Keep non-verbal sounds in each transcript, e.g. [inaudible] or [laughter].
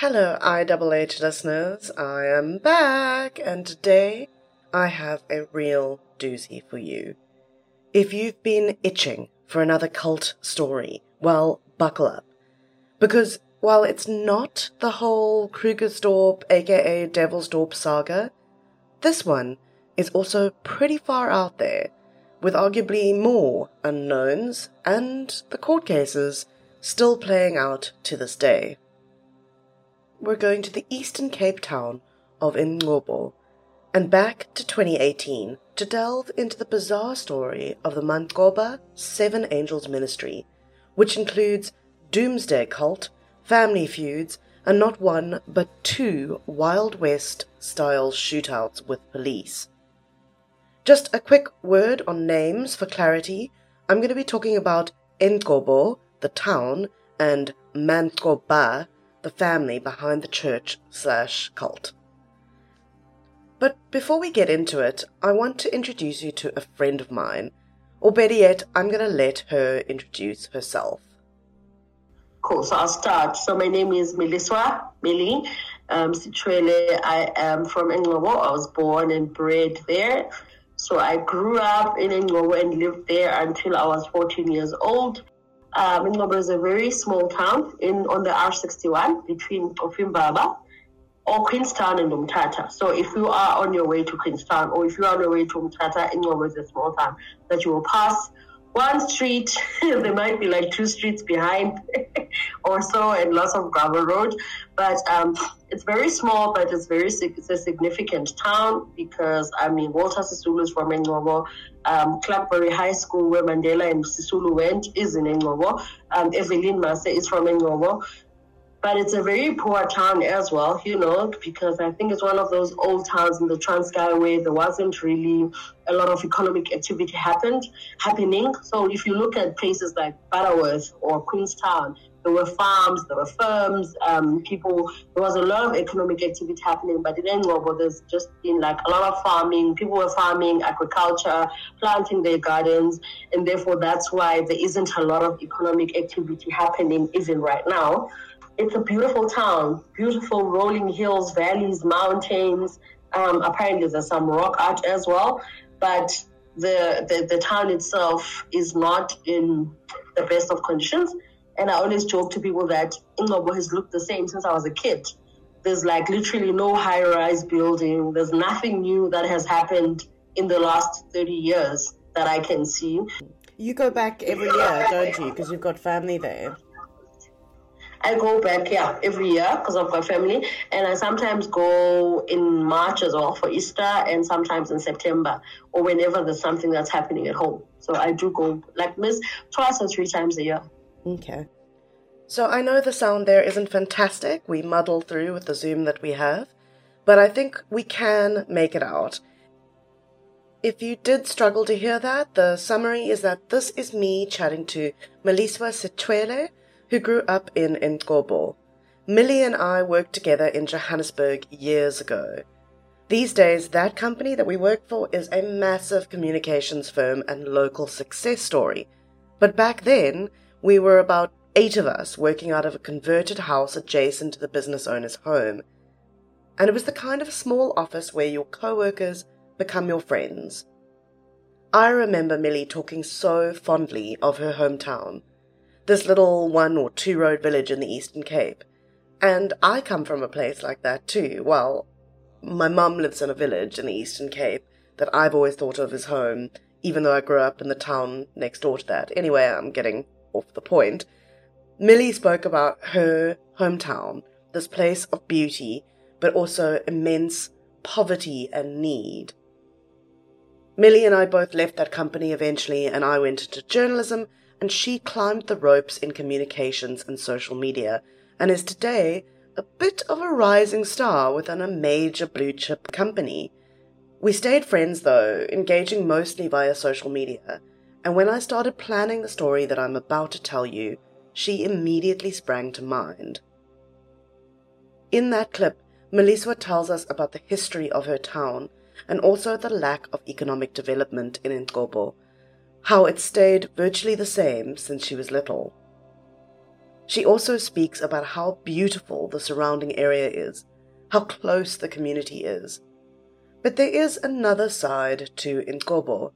Hello, IHH listeners. I am back, and today I have a real doozy for you. If you've been itching for another cult story, well, buckle up. Because while it's not the whole Krugersdorp, aka Devilsdorp saga, this one is also pretty far out there, with arguably more unknowns and the court cases still playing out to this day we're going to the Eastern Cape town of Ingcobo and back to 2018 to delve into the bizarre story of the Mancoba Seven Angels Ministry, which includes doomsday cult, family feuds, and not one but two Wild West style shootouts with police. Just a quick word on names for clarity. I'm going to be talking about Ingcobo, the town, and Mancoba, the family behind the church slash cult. But before we get into it, I want to introduce you to a friend of mine, or better yet, I'm going to let her introduce herself. Cool, so I'll start. So my name is Meliswa Meli um. I am from Ingcobo. I was born and bred there. So I grew up in Ingcobo and lived there until I was 14 years old. Um, Ingcobo is a very small town in on the R61 between Ofimbaba or Queenstown and Umtata. So if you are on your way to Queenstown or if you are on your way to Umtata, Ingcobo is a small town that you will pass one street, [laughs] there might be like two streets behind [laughs] or so, and lots of gravel road. But um, it's very small, but it's very it's a significant town because I mean Walter Sisulu is from Ingcobo. Um, High School, where Mandela and Sisulu went, is in Ingcobo. Um, Evelyn Mase is from Ingcobo but it's a very poor town as well, you know, because I think it's one of those old towns in the Transkei where there wasn't really a lot of economic activity happened happening. So if you look at places like Butterworth or Queenstown, there were farms, there were firms, um, people. There was a lot of economic activity happening, but in Ingcobo, there's just been like a lot of farming. People were farming, agriculture, planting their gardens, and therefore that's why there isn't a lot of economic activity happening even right now it's a beautiful town, beautiful rolling hills, valleys, mountains. Um, apparently, there's some rock art as well, but the, the, the town itself is not in the best of conditions. And I always joke to people that Ingcobo has looked the same since I was a kid. There's like literally no high rise building. There's nothing new that has happened in the last 30 years that I can see. You go back every year, don't you? Because you've got family there. I go back, yeah, every year because I've got family, and I sometimes go in March as well for Easter, and sometimes in September or whenever there's something that's happening at home. So I do go like miss twice or three times a year. Okay. So I know the sound there isn't fantastic. We muddle through with the Zoom that we have, but I think we can make it out. If you did struggle to hear that, the summary is that this is me chatting to Meliswa Sitwele, who grew up in Ingcobo. Millie and I worked together in Johannesburg years ago. These days, that company that we work for is a massive communications firm and local success story. But back then, we were about eight of us working out of a converted house adjacent to the business owner's home. And it was the kind of small office where your co workers become your friends. I remember Millie talking so fondly of her hometown this little one or two road village in the Eastern Cape. And I come from a place like that too. Well, my mum lives in a village in the Eastern Cape that I've always thought of as home, even though I grew up in the town next door to that. Anyway, I'm getting off the point. Millie spoke about her hometown, this place of beauty, but also immense poverty and need. Millie and I both left that company eventually, and I went into journalism and she climbed the ropes in communications and social media, and is today a bit of a rising star within a major blue chip company. We stayed friends though, engaging mostly via social media, and when I started planning the story that I'm about to tell you, she immediately sprang to mind. In that clip, Meliswa tells us about the history of her town and also the lack of economic development in Ingcobo how it stayed virtually the same since she was little. She also speaks about how beautiful the surrounding area is, how close the community is. But there is another side to Ingcobo.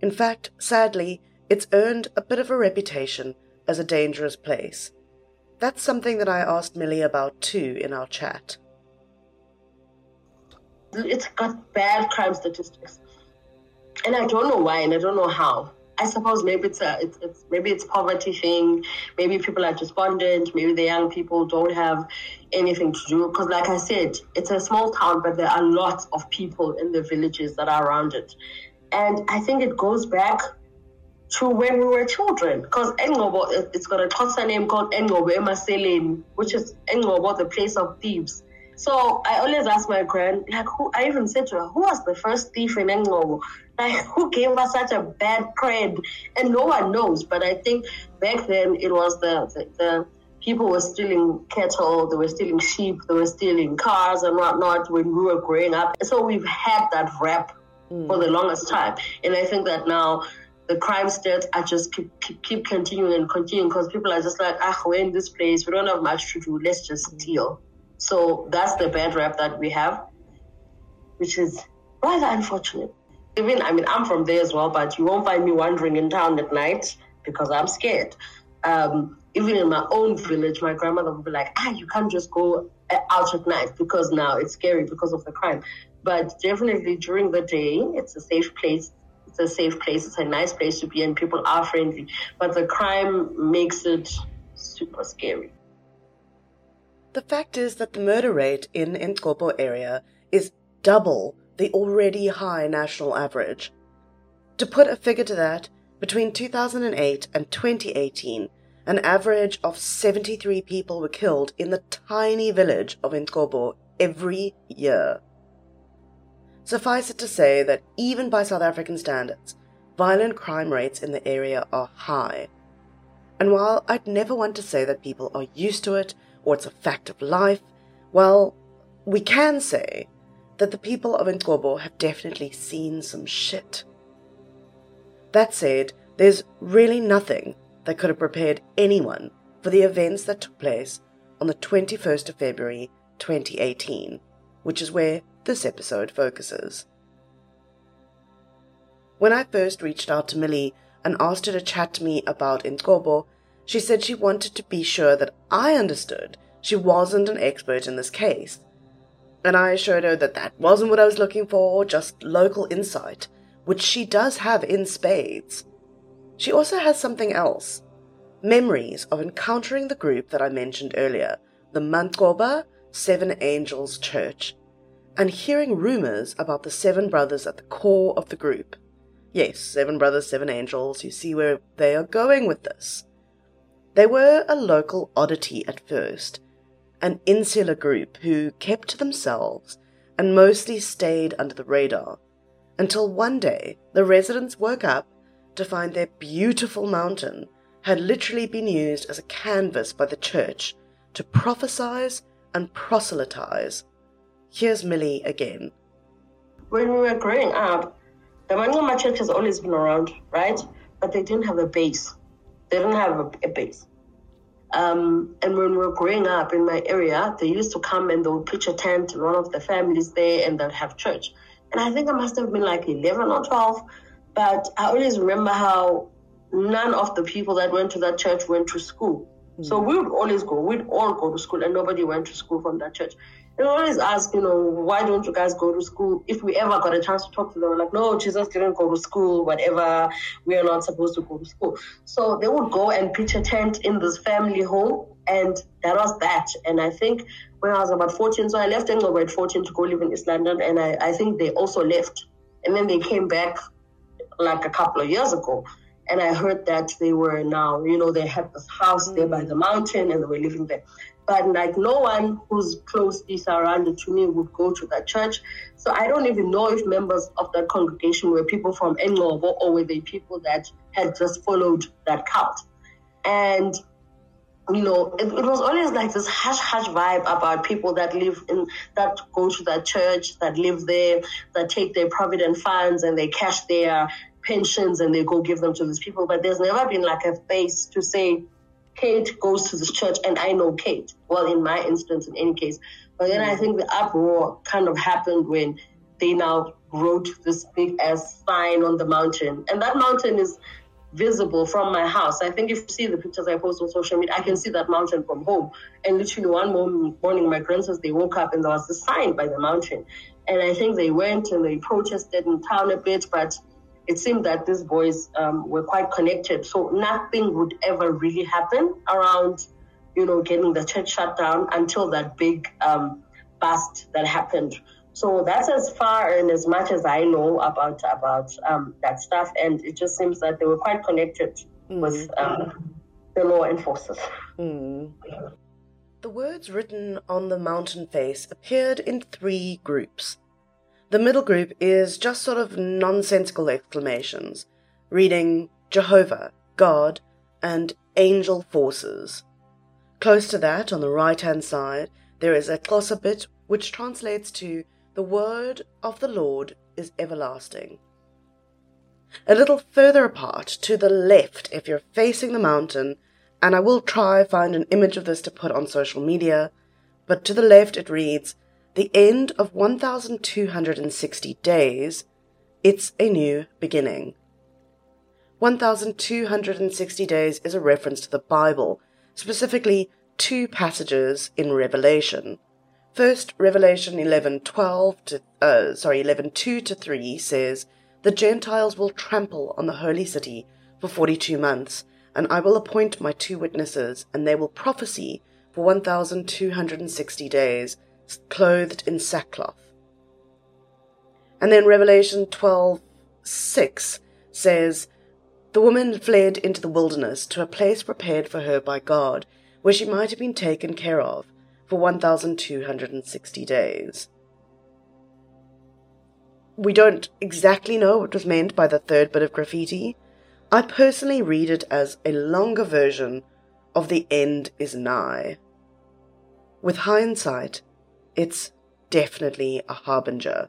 In fact, sadly, it's earned a bit of a reputation as a dangerous place. That's something that I asked Millie about too in our chat. It's got bad crime statistics. And I don't know why and I don't know how. I suppose maybe it's a it's, it's maybe it's poverty thing. Maybe people are despondent. Maybe the young people don't have anything to do. Because, like I said, it's a small town, but there are lots of people in the villages that are around it, and I think it goes back to when we were children. Because Engobo, it's got a Xhosa name called Engobo Emaseleni, which is Engobo, the place of thieves. So I always ask my grand, like, who? I even said to her, who was the first thief in Engobo? Like, who gave us such a bad cred? And no one knows. But I think back then it was the, the, the people were stealing cattle, they were stealing sheep, they were stealing cars and whatnot when we were growing up. So we've had that rap mm. for the longest time. And I think that now the crime stats are just keep, keep, keep continuing and continuing because people are just like, ah, we're in this place, we don't have much to do, let's just steal. So that's the bad rap that we have, which is rather unfortunate even I mean I'm from there as well, but you won't find me wandering in town at night because I'm scared. Um, even in my own village, my grandmother would be like, "Ah, you can't just go uh, out at night because now it's scary because of the crime." But definitely during the day, it's a safe place. It's a safe place. It's a nice place to be, and people are friendly. But the crime makes it super scary. The fact is that the murder rate in Entkopo area is double the already high national average. To put a figure to that, between 2008 and 2018, an average of 73 people were killed in the tiny village of Entkobo every year. Suffice it to say that even by South African standards, violent crime rates in the area are high. And while I'd never want to say that people are used to it or it's a fact of life, well, we can say that the people of Entkobo have definitely seen some shit. That said, there's really nothing that could have prepared anyone for the events that took place on the 21st of February 2018, which is where this episode focuses. When I first reached out to Millie and asked her to chat to me about Entkobo, she said she wanted to be sure that I understood she wasn't an expert in this case and I assured her that that wasn't what I was looking for, just local insight, which she does have in spades. She also has something else memories of encountering the group that I mentioned earlier, the Mancoba Seven Angels Church, and hearing rumors about the seven brothers at the core of the group. Yes, seven brothers, seven angels, you see where they are going with this. They were a local oddity at first, an insular group who kept to themselves and mostly stayed under the radar until one day the residents woke up to find their beautiful mountain had literally been used as a canvas by the church to prophesize and proselytize. Here's Millie again. When we were growing up, the Mancoba church has always been around, right? But they didn't have a base. They didn't have a, a base. Um, and when we were growing up in my area, they used to come and they would pitch a tent in one of the families there and they'd have church. And I think I must have been like 11 or 12. But I always remember how none of the people that went to that church went to school. So mm. we would always go, we'd all go to school, and nobody went to school from that church. And we always ask, you know, why don't you guys go to school? If we ever got a chance to talk to them, like, no, Jesus didn't go to school, whatever, we are not supposed to go to school. So they would go and pitch a tent in this family home, and that was that. And I think when I was about 14, so I left Ingcobo at 14 to go live in East London, and I, I think they also left. And then they came back like a couple of years ago. And I heard that they were now, you know, they had this house there by mm. the mountain and they were living there. But like no one who's closely surrounded to me would go to that church. So I don't even know if members of that congregation were people from Engobo or were they people that had just followed that cult. And you know, it, it, was always like this hush hush vibe about people that live in that go to that church, that live there, that take their provident funds and they cash their pensions and they go give them to these people. But there's never been like a face to say, Kate goes to this church and I know Kate. Well, in my instance, in any case. But then I think the uproar kind of happened when they now wrote this big ass sign on the mountain. And that mountain is visible from my house. I think if you see the pictures I post on social media, I can see that mountain from home. And literally one morning, my grandsons, they woke up and there was a sign by the mountain. And I think they went and they protested in town a bit, but it seemed that these boys um, were quite connected. So nothing would ever really happen around, you know, getting the church shut down until that big um, bust that happened. So that's as far and as much as I know about about um, that stuff. And it just seems that they were quite connected mm. with um, the law enforcers. Mm. The words written on the mountain face appeared in three groups. The middle group is just sort of nonsensical exclamations, reading Jehovah, God, and angel forces. Close to that, on the right hand side, there is a closer bit which translates to The word of the Lord is everlasting. A little further apart, to the left, if you're facing the mountain, and I will try find an image of this to put on social media, but to the left it reads, the end of 1260 days, it's a new beginning. 1260 days is a reference to the Bible, specifically two passages in Revelation. First, Revelation 11:12 to uh, sorry 11:2 to 3 says, "The Gentiles will trample on the holy city for 42 months, and I will appoint my two witnesses, and they will prophesy for 1260 days." Clothed in sackcloth. And then Revelation 12 6 says, The woman fled into the wilderness to a place prepared for her by God, where she might have been taken care of for 1,260 days. We don't exactly know what was meant by the third bit of graffiti. I personally read it as a longer version of The End is Nigh. With hindsight, it's definitely a harbinger.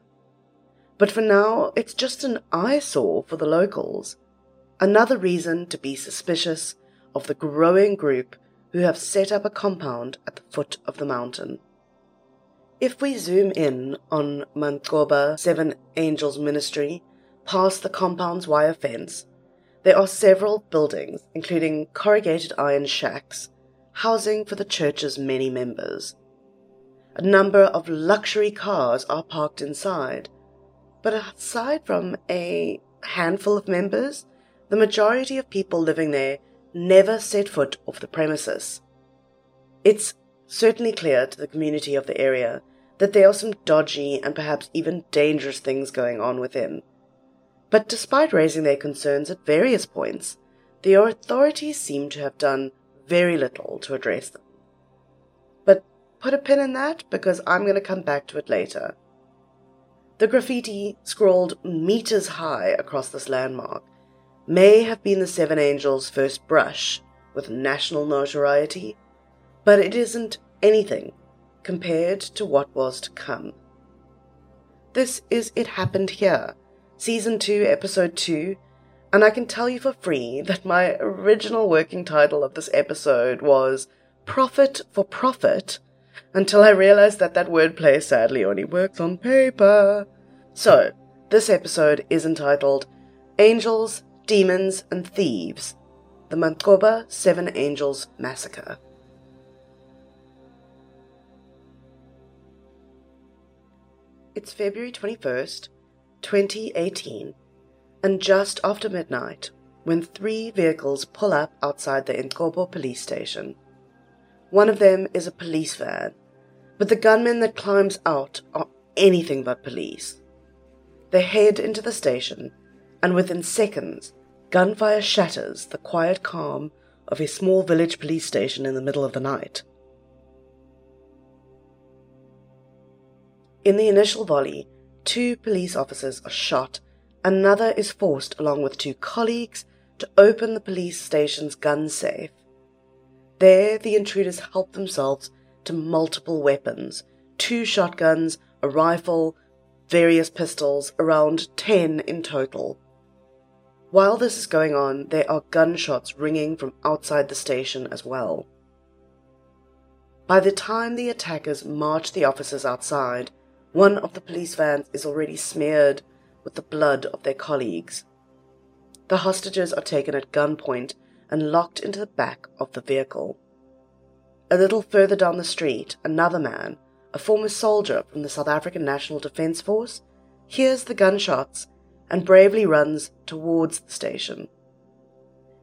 But for now, it's just an eyesore for the locals. Another reason to be suspicious of the growing group who have set up a compound at the foot of the mountain. If we zoom in on Mancoba Seven Angels Ministry, past the compound's wire fence, there are several buildings, including corrugated iron shacks, housing for the church's many members. A number of luxury cars are parked inside, but aside from a handful of members, the majority of people living there never set foot off the premises. It's certainly clear to the community of the area that there are some dodgy and perhaps even dangerous things going on within. But despite raising their concerns at various points, the authorities seem to have done very little to address them put a pin in that because I'm going to come back to it later. The graffiti, scrawled meters high across this landmark, may have been the Seven Angels' first brush with national notoriety, but it isn't anything compared to what was to come. This is It Happened Here, Season 2, Episode 2, and I can tell you for free that my original working title of this episode was Prophet for Profit until I realized that that wordplay sadly only works on paper. So, this episode is entitled Angels, Demons, and Thieves The Mancoba Seven Angels Massacre. It's February 21st, 2018, and just after midnight when three vehicles pull up outside the Ingcobo police station. One of them is a police van, but the gunmen that climbs out are anything but police. They head into the station, and within seconds, gunfire shatters the quiet calm of a small village police station in the middle of the night. In the initial volley, two police officers are shot, another is forced along with two colleagues to open the police station's gun safe. There, the intruders help themselves to multiple weapons two shotguns, a rifle, various pistols, around ten in total. While this is going on, there are gunshots ringing from outside the station as well. By the time the attackers march the officers outside, one of the police vans is already smeared with the blood of their colleagues. The hostages are taken at gunpoint and locked into the back of the vehicle. A little further down the street, another man, a former soldier from the South African National Defence Force, hears the gunshots and bravely runs towards the station.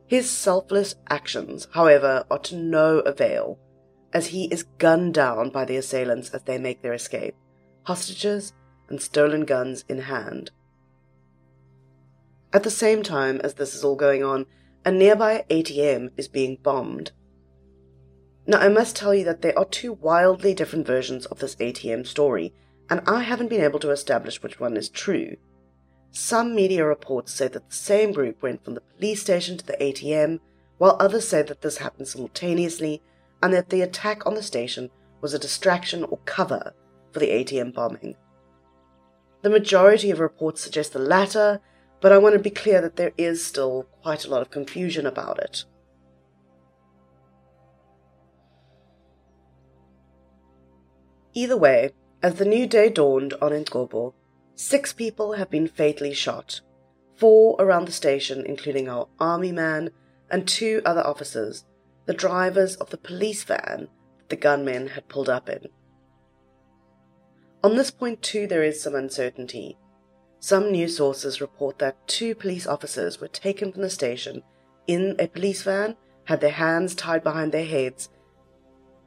His selfless actions, however, are to no avail, as he is gunned down by the assailants as they make their escape, hostages and stolen guns in hand. At the same time as this is all going on, a nearby ATM is being bombed. Now, I must tell you that there are two wildly different versions of this ATM story, and I haven't been able to establish which one is true. Some media reports say that the same group went from the police station to the ATM, while others say that this happened simultaneously and that the attack on the station was a distraction or cover for the ATM bombing. The majority of reports suggest the latter, but I want to be clear that there is still quite a lot of confusion about it. Either way, as the new day dawned on Entkobo, six people have been fatally shot, four around the station, including our army man and two other officers, the drivers of the police van that the gunmen had pulled up in. On this point, too, there is some uncertainty. Some news sources report that two police officers were taken from the station in a police van, had their hands tied behind their heads,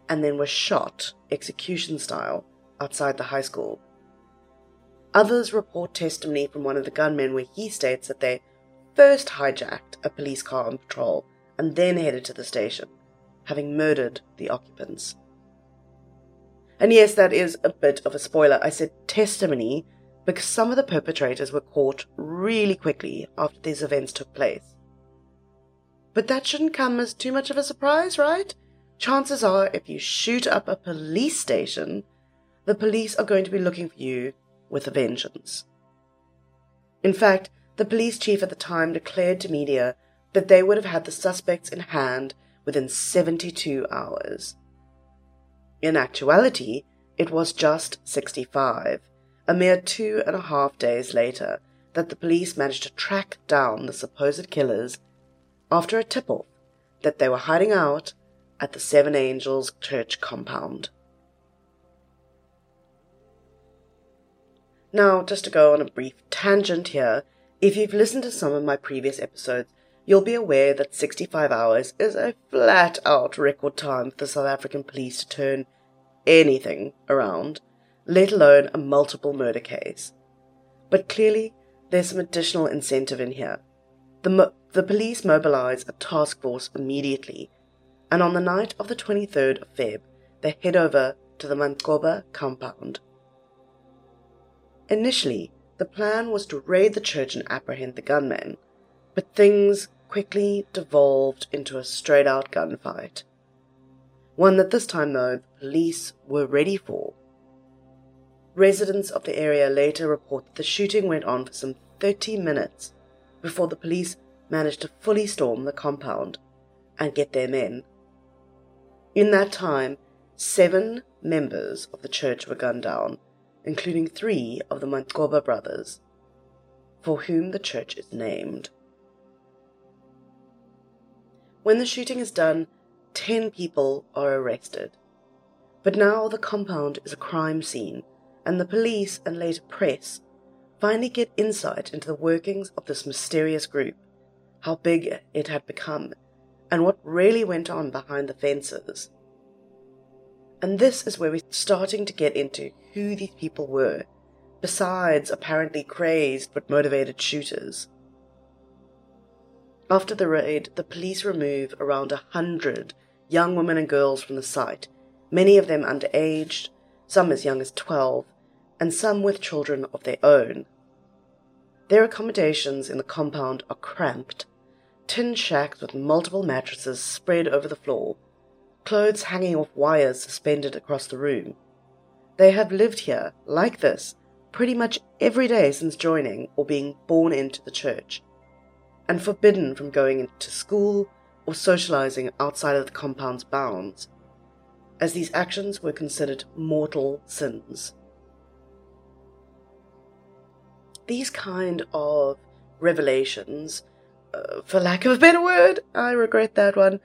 and then were shot execution style outside the high school. Others report testimony from one of the gunmen where he states that they first hijacked a police car on patrol and then headed to the station, having murdered the occupants. And yes, that is a bit of a spoiler. I said testimony because some of the perpetrators were caught really quickly after these events took place. But that shouldn't come as too much of a surprise, right? Chances are, if you shoot up a police station, the police are going to be looking for you with a vengeance. In fact, the police chief at the time declared to media that they would have had the suspects in hand within 72 hours. In actuality, it was just 65, a mere two and a half days later, that the police managed to track down the supposed killers after a tip off that they were hiding out at the Seven Angels church compound. Now, just to go on a brief tangent here, if you've listened to some of my previous episodes, you'll be aware that 65 hours is a flat out record time for the South African police to turn anything around, let alone a multiple murder case. But clearly, there's some additional incentive in here. The, mo- the police mobilize a task force immediately, and on the night of the 23rd of Feb, they head over to the Mancoba compound. Initially, the plan was to raid the church and apprehend the gunmen, but things quickly devolved into a straight out gunfight. One that this time, though, the police were ready for. Residents of the area later report that the shooting went on for some 30 minutes before the police managed to fully storm the compound and get their men. In that time, seven members of the church were gunned down, including three of the Mancoba brothers, for whom the church is named. When the shooting is done, ten people are arrested. But now the compound is a crime scene, and the police and later press finally get insight into the workings of this mysterious group, how big it had become, and what really went on behind the fences. And this is where we're starting to get into who these people were, besides apparently crazed but motivated shooters. After the raid, the police remove around a hundred young women and girls from the site, many of them underaged, some as young as 12, and some with children of their own. Their accommodations in the compound are cramped tin shacks with multiple mattresses spread over the floor, clothes hanging off wires suspended across the room. They have lived here, like this, pretty much every day since joining or being born into the church and forbidden from going into school or socializing outside of the compound's bounds, as these actions were considered mortal sins. These kind of revelations, uh, for lack of a better word, I regret that one,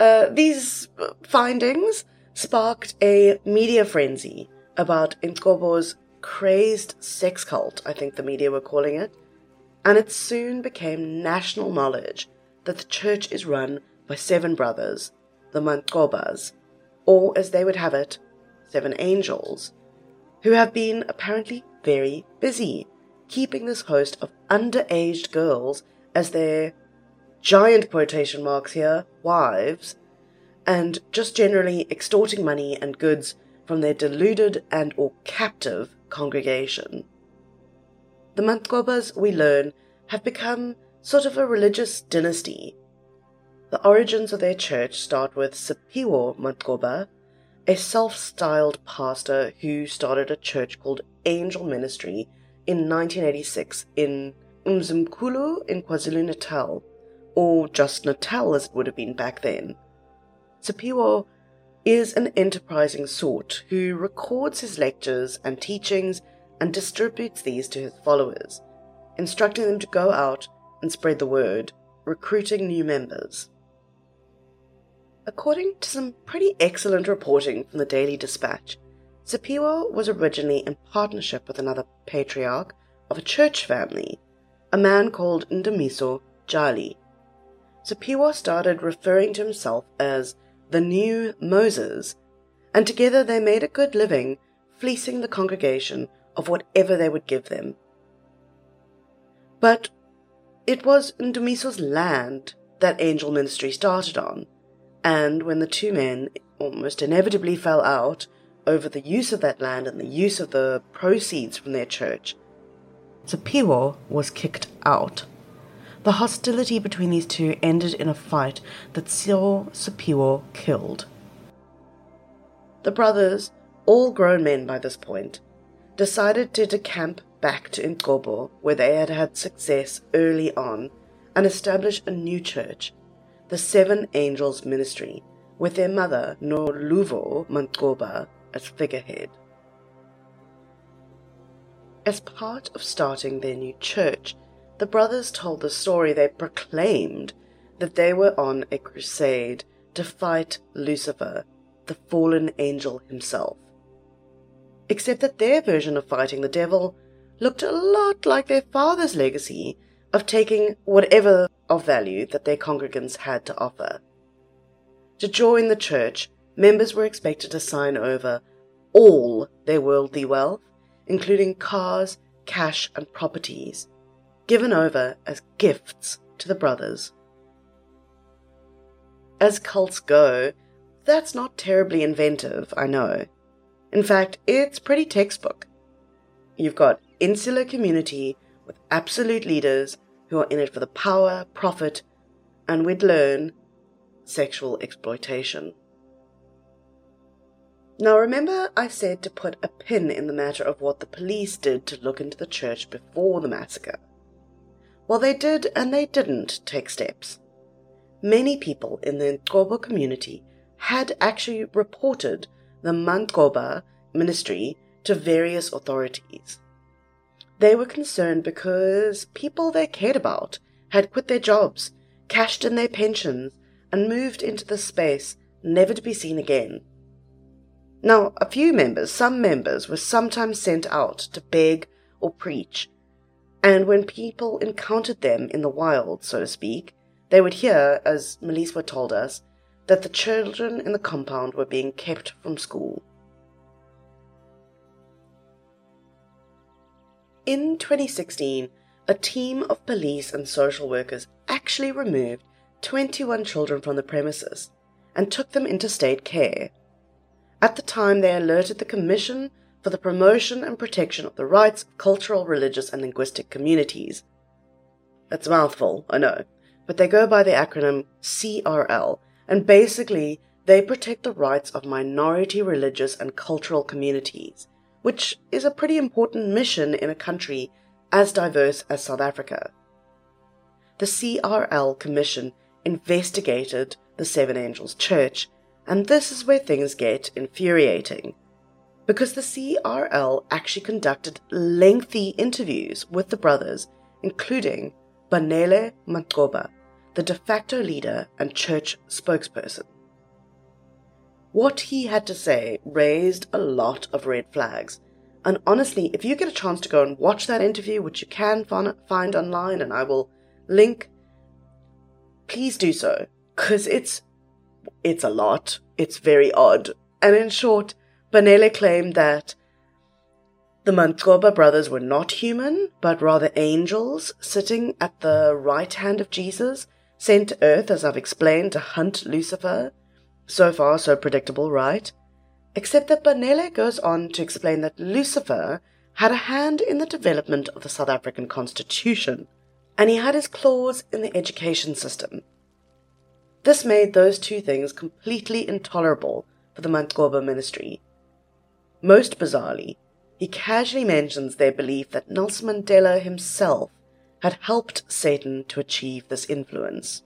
uh, these findings sparked a media frenzy about Ingcobo's crazed sex cult, I think the media were calling it, and it soon became national knowledge that the church is run by seven brothers, the Mancobas, or as they would have it, seven angels, who have been apparently very busy keeping this host of underaged girls as their giant quotation marks here wives and just generally extorting money and goods from their deluded and or captive congregation. The Mancobas, we learn, have become sort of a religious dynasty. The origins of their church start with Siphiwo Mancoba, a self-styled pastor who started a church called Angel Ministry in 1986 in Umzimkhulu in KwaZulu-Natal, or just Natal as it would have been back then. Siphiwo is an enterprising sort who records his lectures and teachings and distributes these to his followers, instructing them to go out and spread the word, recruiting new members. According to some pretty excellent reporting from the Daily Dispatch, Siphiwo was originally in partnership with another patriarch of a church family, a man called Ndumiso Jali. Siphiwo started referring to himself as the new Moses, and together they made a good living, fleecing the congregation of whatever they would give them. But it was Ndumiso's land that angel ministry started on, and when the two men almost inevitably fell out over the use of that land and the use of the proceeds from their church, Siphiwo was kicked out. The hostility between these two ended in a fight that saw Siphiwo killed. The brothers, all grown men by this point, decided to decamp back to Ingcobo, where they had had success early on, and establish a new church, the Seven Angels Ministry, with their mother, Noluvo Mancoba, as figurehead. As part of starting their new church, the brothers told the story they proclaimed that they were on a crusade to fight Lucifer, the fallen angel himself. Except that their version of fighting the devil looked a lot like their father's legacy of taking whatever of value that their congregants had to offer. To join the church, members were expected to sign over all their worldly wealth, including cars, cash, and properties, given over as gifts to the brothers. As cults go, that's not terribly inventive, I know. In fact, it's pretty textbook. You've got insular community with absolute leaders who are in it for the power, profit, and we'd learn sexual exploitation. Now remember I said to put a pin in the matter of what the police did to look into the church before the massacre. Well, they did and they didn't take steps. Many people in the Ngcobo community had actually reported the Mancoba ministry to various authorities. They were concerned because people they cared about had quit their jobs, cashed in their pensions, and moved into the space never to be seen again. Now, a few members, some members, were sometimes sent out to beg or preach and when people encountered them in the wild, so to speak, they would hear, as Meliswa told us, that the children in the compound were being kept from school. In 2016, a team of police and social workers actually removed 21 children from the premises and took them into state care. At the time, they alerted the Commission for the promotion and protection of the rights of cultural, religious, and linguistic communities. That's a mouthful, I know, but they go by the acronym CRL, and basically they protect the rights of minority religious and cultural communities, which is a pretty important mission in a country as diverse as South Africa. the CRL Commission investigated the Seven Angels Church, and this is where things get infuriating. Because the CRL actually conducted lengthy interviews with the brothers, including Banele Mancoba, the de facto leader and church spokesperson. What he had to say raised a lot of red flags. And honestly, if you get a chance to go and watch that interview, which you can find online, and I will link, please do so, because it's it's a lot. It's very odd. And in short, Banele claimed that the Mancoba brothers were not human, but rather angels sitting at the right hand of Jesus, sent to earth, as I've explained, to hunt Lucifer. So far, so predictable, right? Except that Banele goes on to explain that Lucifer had a hand in the development of the South African Constitution, and he had his claws in the education system. This made those two things completely intolerable for the Mancoba ministry. Most bizarrely, he casually mentions their belief that Nelson Mandela himself had helped Satan to achieve this influence.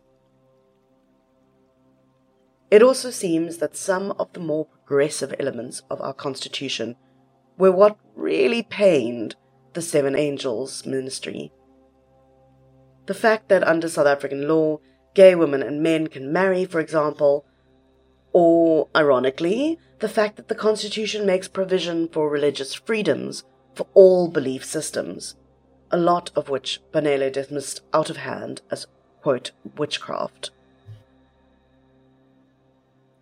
It also seems that some of the more progressive elements of our constitution were what really pained the Seven Angels ministry. The fact that under South African law, gay women and men can marry, for example, or, ironically, the fact that the Constitution makes provision for religious freedoms for all belief systems, a lot of which Banele dismissed out of hand as, quote, witchcraft.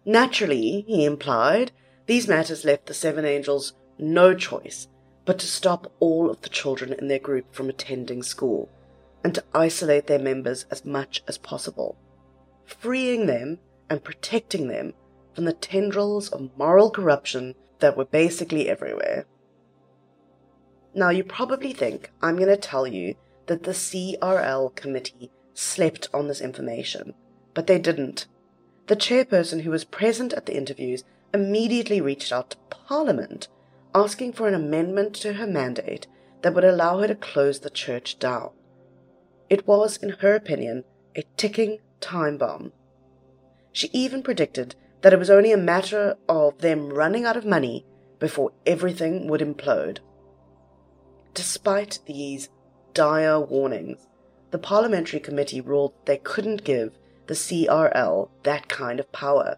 Naturally, he implied, these matters left the seven angels no choice but to stop all of the children in their group from attending school and to isolate their members as much as possible, freeing them and protecting them from the tendrils of moral corruption that were basically everywhere. Now, you probably think I'm going to tell you that the CRL committee slept on this information, but they didn't. The chairperson who was present at the interviews immediately reached out to Parliament asking for an amendment to her mandate that would allow her to close the church down. It was, in her opinion, a ticking time bomb. She even predicted that it was only a matter of them running out of money before everything would implode. Despite these dire warnings, the parliamentary committee ruled they couldn't give the CRL that kind of power.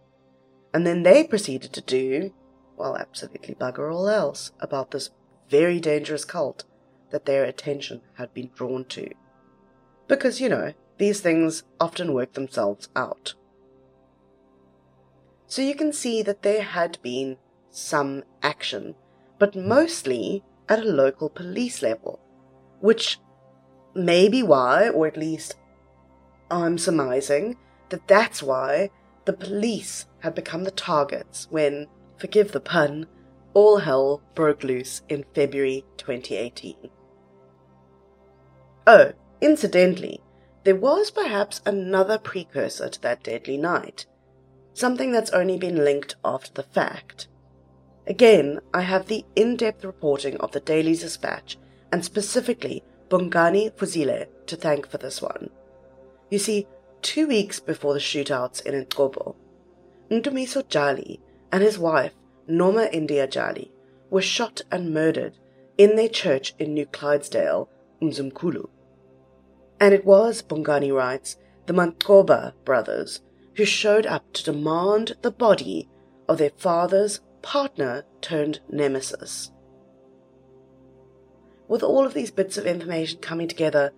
And then they proceeded to do, well, absolutely bugger all else about this very dangerous cult that their attention had been drawn to. Because, you know, these things often work themselves out. So you can see that there had been some action, but mostly at a local police level, which may be why, or at least I'm surmising that that's why the police had become the targets when, forgive the pun, all hell broke loose in February 2018. Oh, incidentally, there was perhaps another precursor to that deadly night, something that's only been linked after the fact. Again, I have the in depth reporting of the Daily Dispatch and specifically Bongani Fuzile to thank for this one. You see, two weeks before the shootouts in Ngcobo, Ndumiso Jali and his wife, Nomaindia Jali, were shot and murdered in their church in New Clydesdale, Umzimkhulu. And it was, Bongani writes, the Mancoba brothers who showed up to demand the body of their father's partner turned nemesis. With all of these bits of information coming together,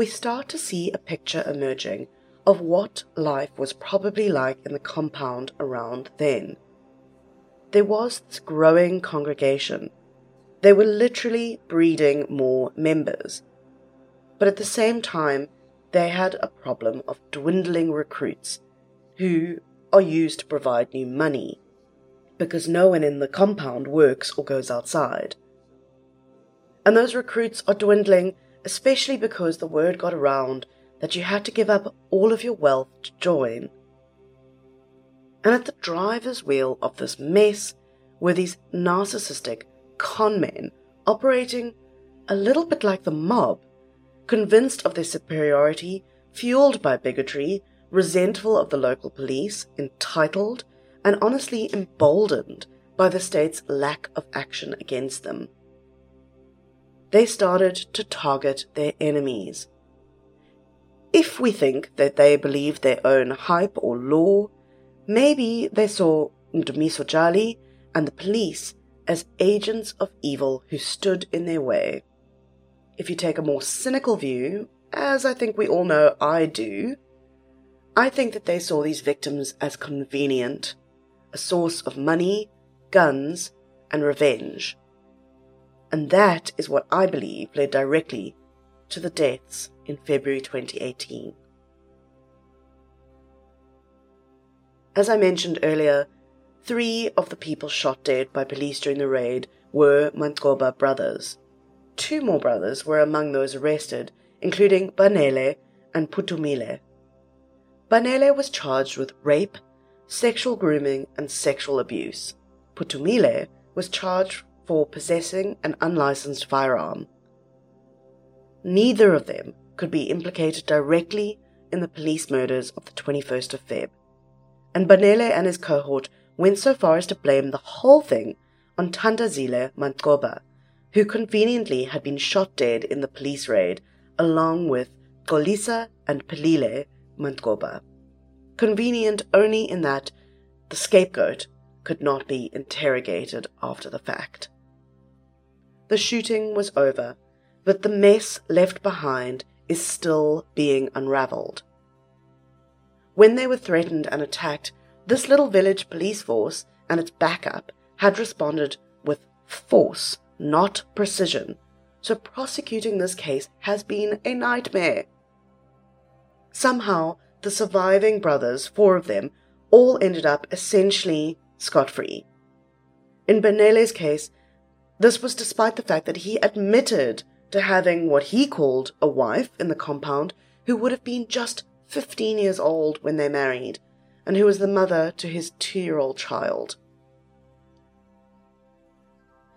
we start to see a picture emerging of what life was probably like in the compound around then. There was this growing congregation. They were literally breeding more members. But at the same time, they had a problem of dwindling recruits who are used to provide new money because no one in the compound works or goes outside. And those recruits are dwindling especially because the word got around that you had to give up all of your wealth to join. And at the driver's wheel of this mess were these narcissistic con men operating a little bit like the mob, convinced of their superiority fueled by bigotry, resentful of the local police, entitled, and honestly emboldened by the state's lack of action against them. They started to target their enemies. If we think that they believed their own hype or law, maybe they saw Ndumiso Jali and the police as agents of evil who stood in their way. If you take a more cynical view, as I think we all know I do, I think that they saw these victims as convenient, a source of money, guns, and revenge. And that is what I believe led directly to the deaths in February 2018. As I mentioned earlier, three of the people shot dead by police during the raid were Mancoba brothers. Two more brothers were among those arrested, including Banele and Putumile. Banele was charged with rape, sexual grooming, and sexual abuse. Putumile was charged for possessing an unlicensed firearm. Neither of them could be implicated directly in the police murders of the 21st of Feb, and Banele and his cohort went so far as to blame the whole thing on Tandazile Mancoba, who conveniently had been shot dead in the police raid along with Golisa and Pelile Mancoba. Convenient only in that the scapegoat could not be interrogated after the fact. The shooting was over, but the mess left behind is still being unravelled. When they were threatened and attacked, this little village police force and its backup had responded with force, not precision, so prosecuting this case has been a nightmare. Somehow, the surviving brothers, four of them, all ended up essentially scot free. In Banele's case, this was despite the fact that he admitted to having what he called a wife in the compound who would have been just 15 years old when they married, and who was the mother to his two year old child.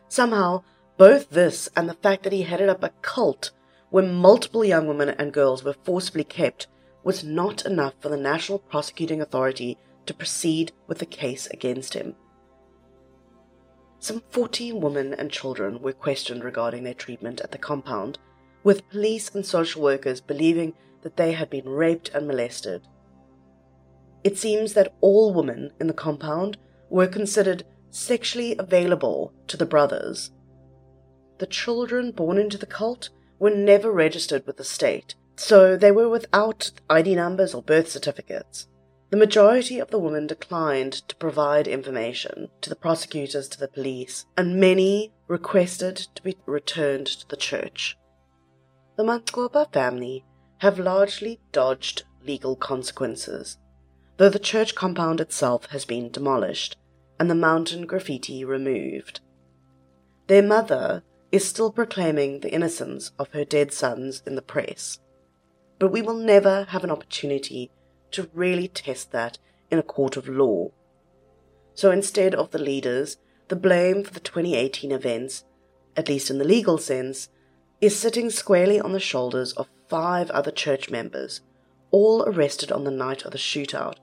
Somehow, both this and the fact that he headed up a cult where multiple young women and girls were forcibly kept was not enough for the National Prosecuting Authority to proceed with the case against him. Some 40 women and children were questioned regarding their treatment at the compound, with police and social workers believing that they had been raped and molested. It seems that all women in the compound were considered sexually available to the brothers. The children born into the cult were never registered with the state, so they were without ID numbers or birth certificates. The majority of the women declined to provide information to the prosecutors, to the police, and many requested to be returned to the church. The Mancoba family have largely dodged legal consequences, though the church compound itself has been demolished and the mountain graffiti removed. Their mother is still proclaiming the innocence of her dead sons in the press, but we will never have an opportunity to really test that in a court of law. So instead of the leaders, the blame for the 2018 events, at least in the legal sense, is sitting squarely on the shoulders of five other church members, all arrested on the night of the shootout,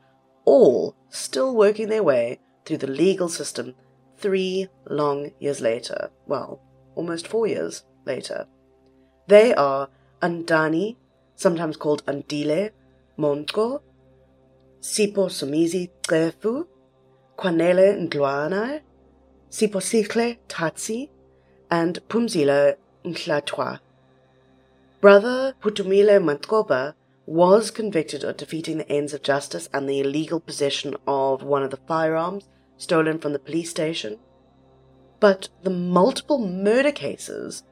all still working their way through the legal system three long years later. Well, almost four years later. They are Andani, sometimes called Andile, Montgo, Sipho Somizi Xefu, Kwanele Ndlwana, Siphosihle Tatsi, and Phumzile Mhlatshwa. Brother Putumile Mancoba was convicted of defeating the ends of justice and the illegal possession of one of the firearms stolen from the police station. But the multiple murder cases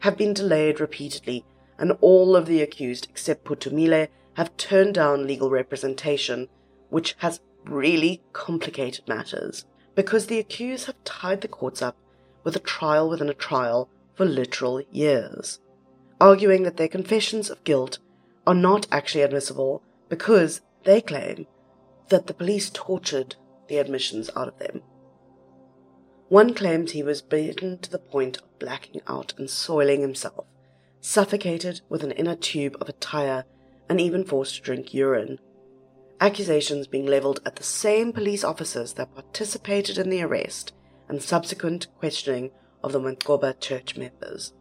have been delayed repeatedly, and all of the accused except Putumile have turned down legal representation, which has really complicated matters because the accused have tied the courts up with a trial within a trial for literal years, arguing that their confessions of guilt are not actually admissible because they claim that the police tortured the admissions out of them. One claimed he was beaten to the point of blacking out and soiling himself, suffocated with an inner tube of a tire and even forced to drink urine. Accusations being levelled at the same police officers that participated in the arrest and subsequent questioning of the Mancoba church members.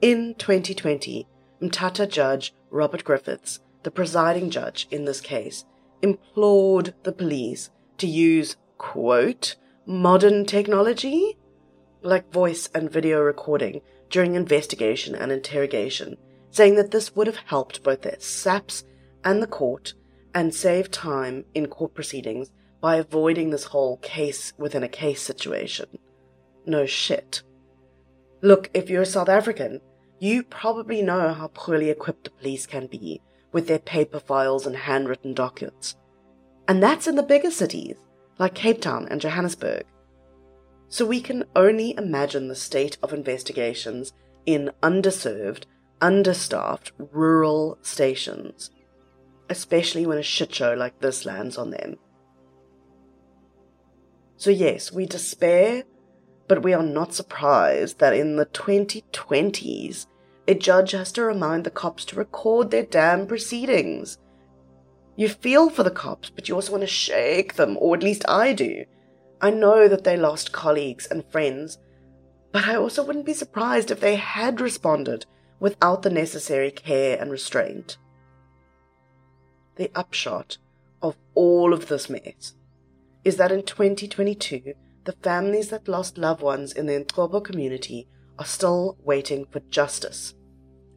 In 2020, Mthatha judge Robert Griffiths, the presiding judge in this case, implored the police to use, quote, modern technology, like voice and video recording, during investigation and interrogation, saying that this would have helped both the SAPS and the court and save time in court proceedings by avoiding this whole case within a case situation. No shit. Look, if you're a South African, you probably know how poorly equipped the police can be with their paper files and handwritten documents. And that's in the bigger cities, like Cape Town and Johannesburg. So we can only imagine the state of investigations in underserved, understaffed rural stations, especially when a shit show like this lands on them. So, yes, we despair, but we are not surprised that in the 2020s, a judge has to remind the cops to record their damn proceedings. You feel for the cops, but you also want to shake them, or at least I do. I know that they lost colleagues and friends, but I also wouldn't be surprised if they had responded without the necessary care and restraint. The upshot of all of this mess is that in 2022, the families that lost loved ones in the Ngcobo community are still waiting for justice.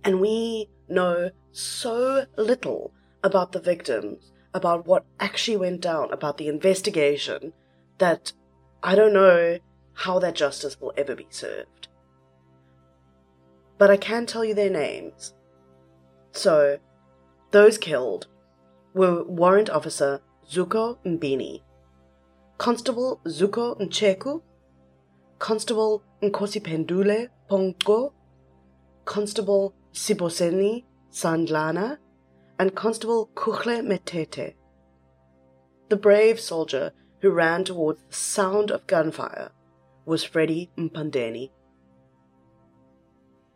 And we know so little about the victims, about what actually went down, about the investigation, that I don't know how that justice will ever be served. But I can tell you their names. So, those killed were Warrant Officer Zuko Mbini, Constable Zuko Ncheku, Constable Nkosiphendule Pongo, Constable Siboseni Sandlana, and Constable Kuhle Metete. The brave soldier who ran towards the sound of gunfire was Freddie Mpandeni.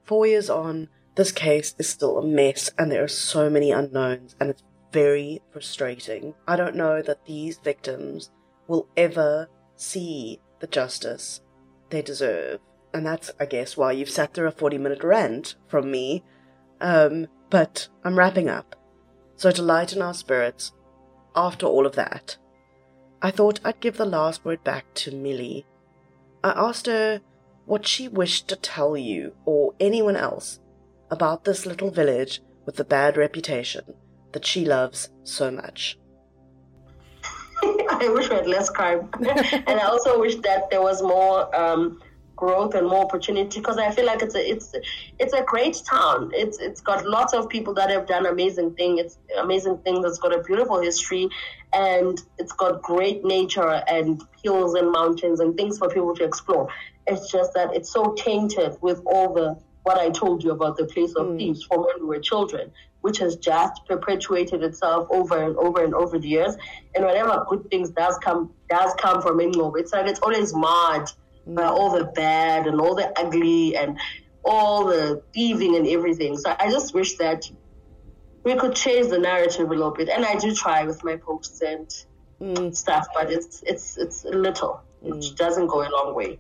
Four years on, this case is still a mess and there are so many unknowns and it's very frustrating. I don't know that these victims will ever see the justice they deserve. And that's, I guess, why you've sat through a 40 minute rant from me. Um, but I'm wrapping up. So, to lighten our spirits, after all of that, I thought I'd give the last word back to Millie. I asked her what she wished to tell you or anyone else about this little village with the bad reputation that she loves so much. [laughs] I wish we had less crime, [laughs] and I also wish that there was more um, growth and more opportunity because I feel like it's a it's it's a great town. It's it's got lots of people that have done amazing things. It's amazing things. It's got a beautiful history, and it's got great nature and hills and mountains and things for people to explore. It's just that it's so tainted with all the what I told you about the place of mm. thieves from when we were children which has just perpetuated itself over and over and over the years. And whenever good things does come does come from England, it's like it's always marred by all the bad and all the ugly and all the thieving and everything. So I just wish that we could change the narrative a little bit. And I do try with my posts and mm. stuff, but it's it's it's little. Mm. It doesn't go a long way.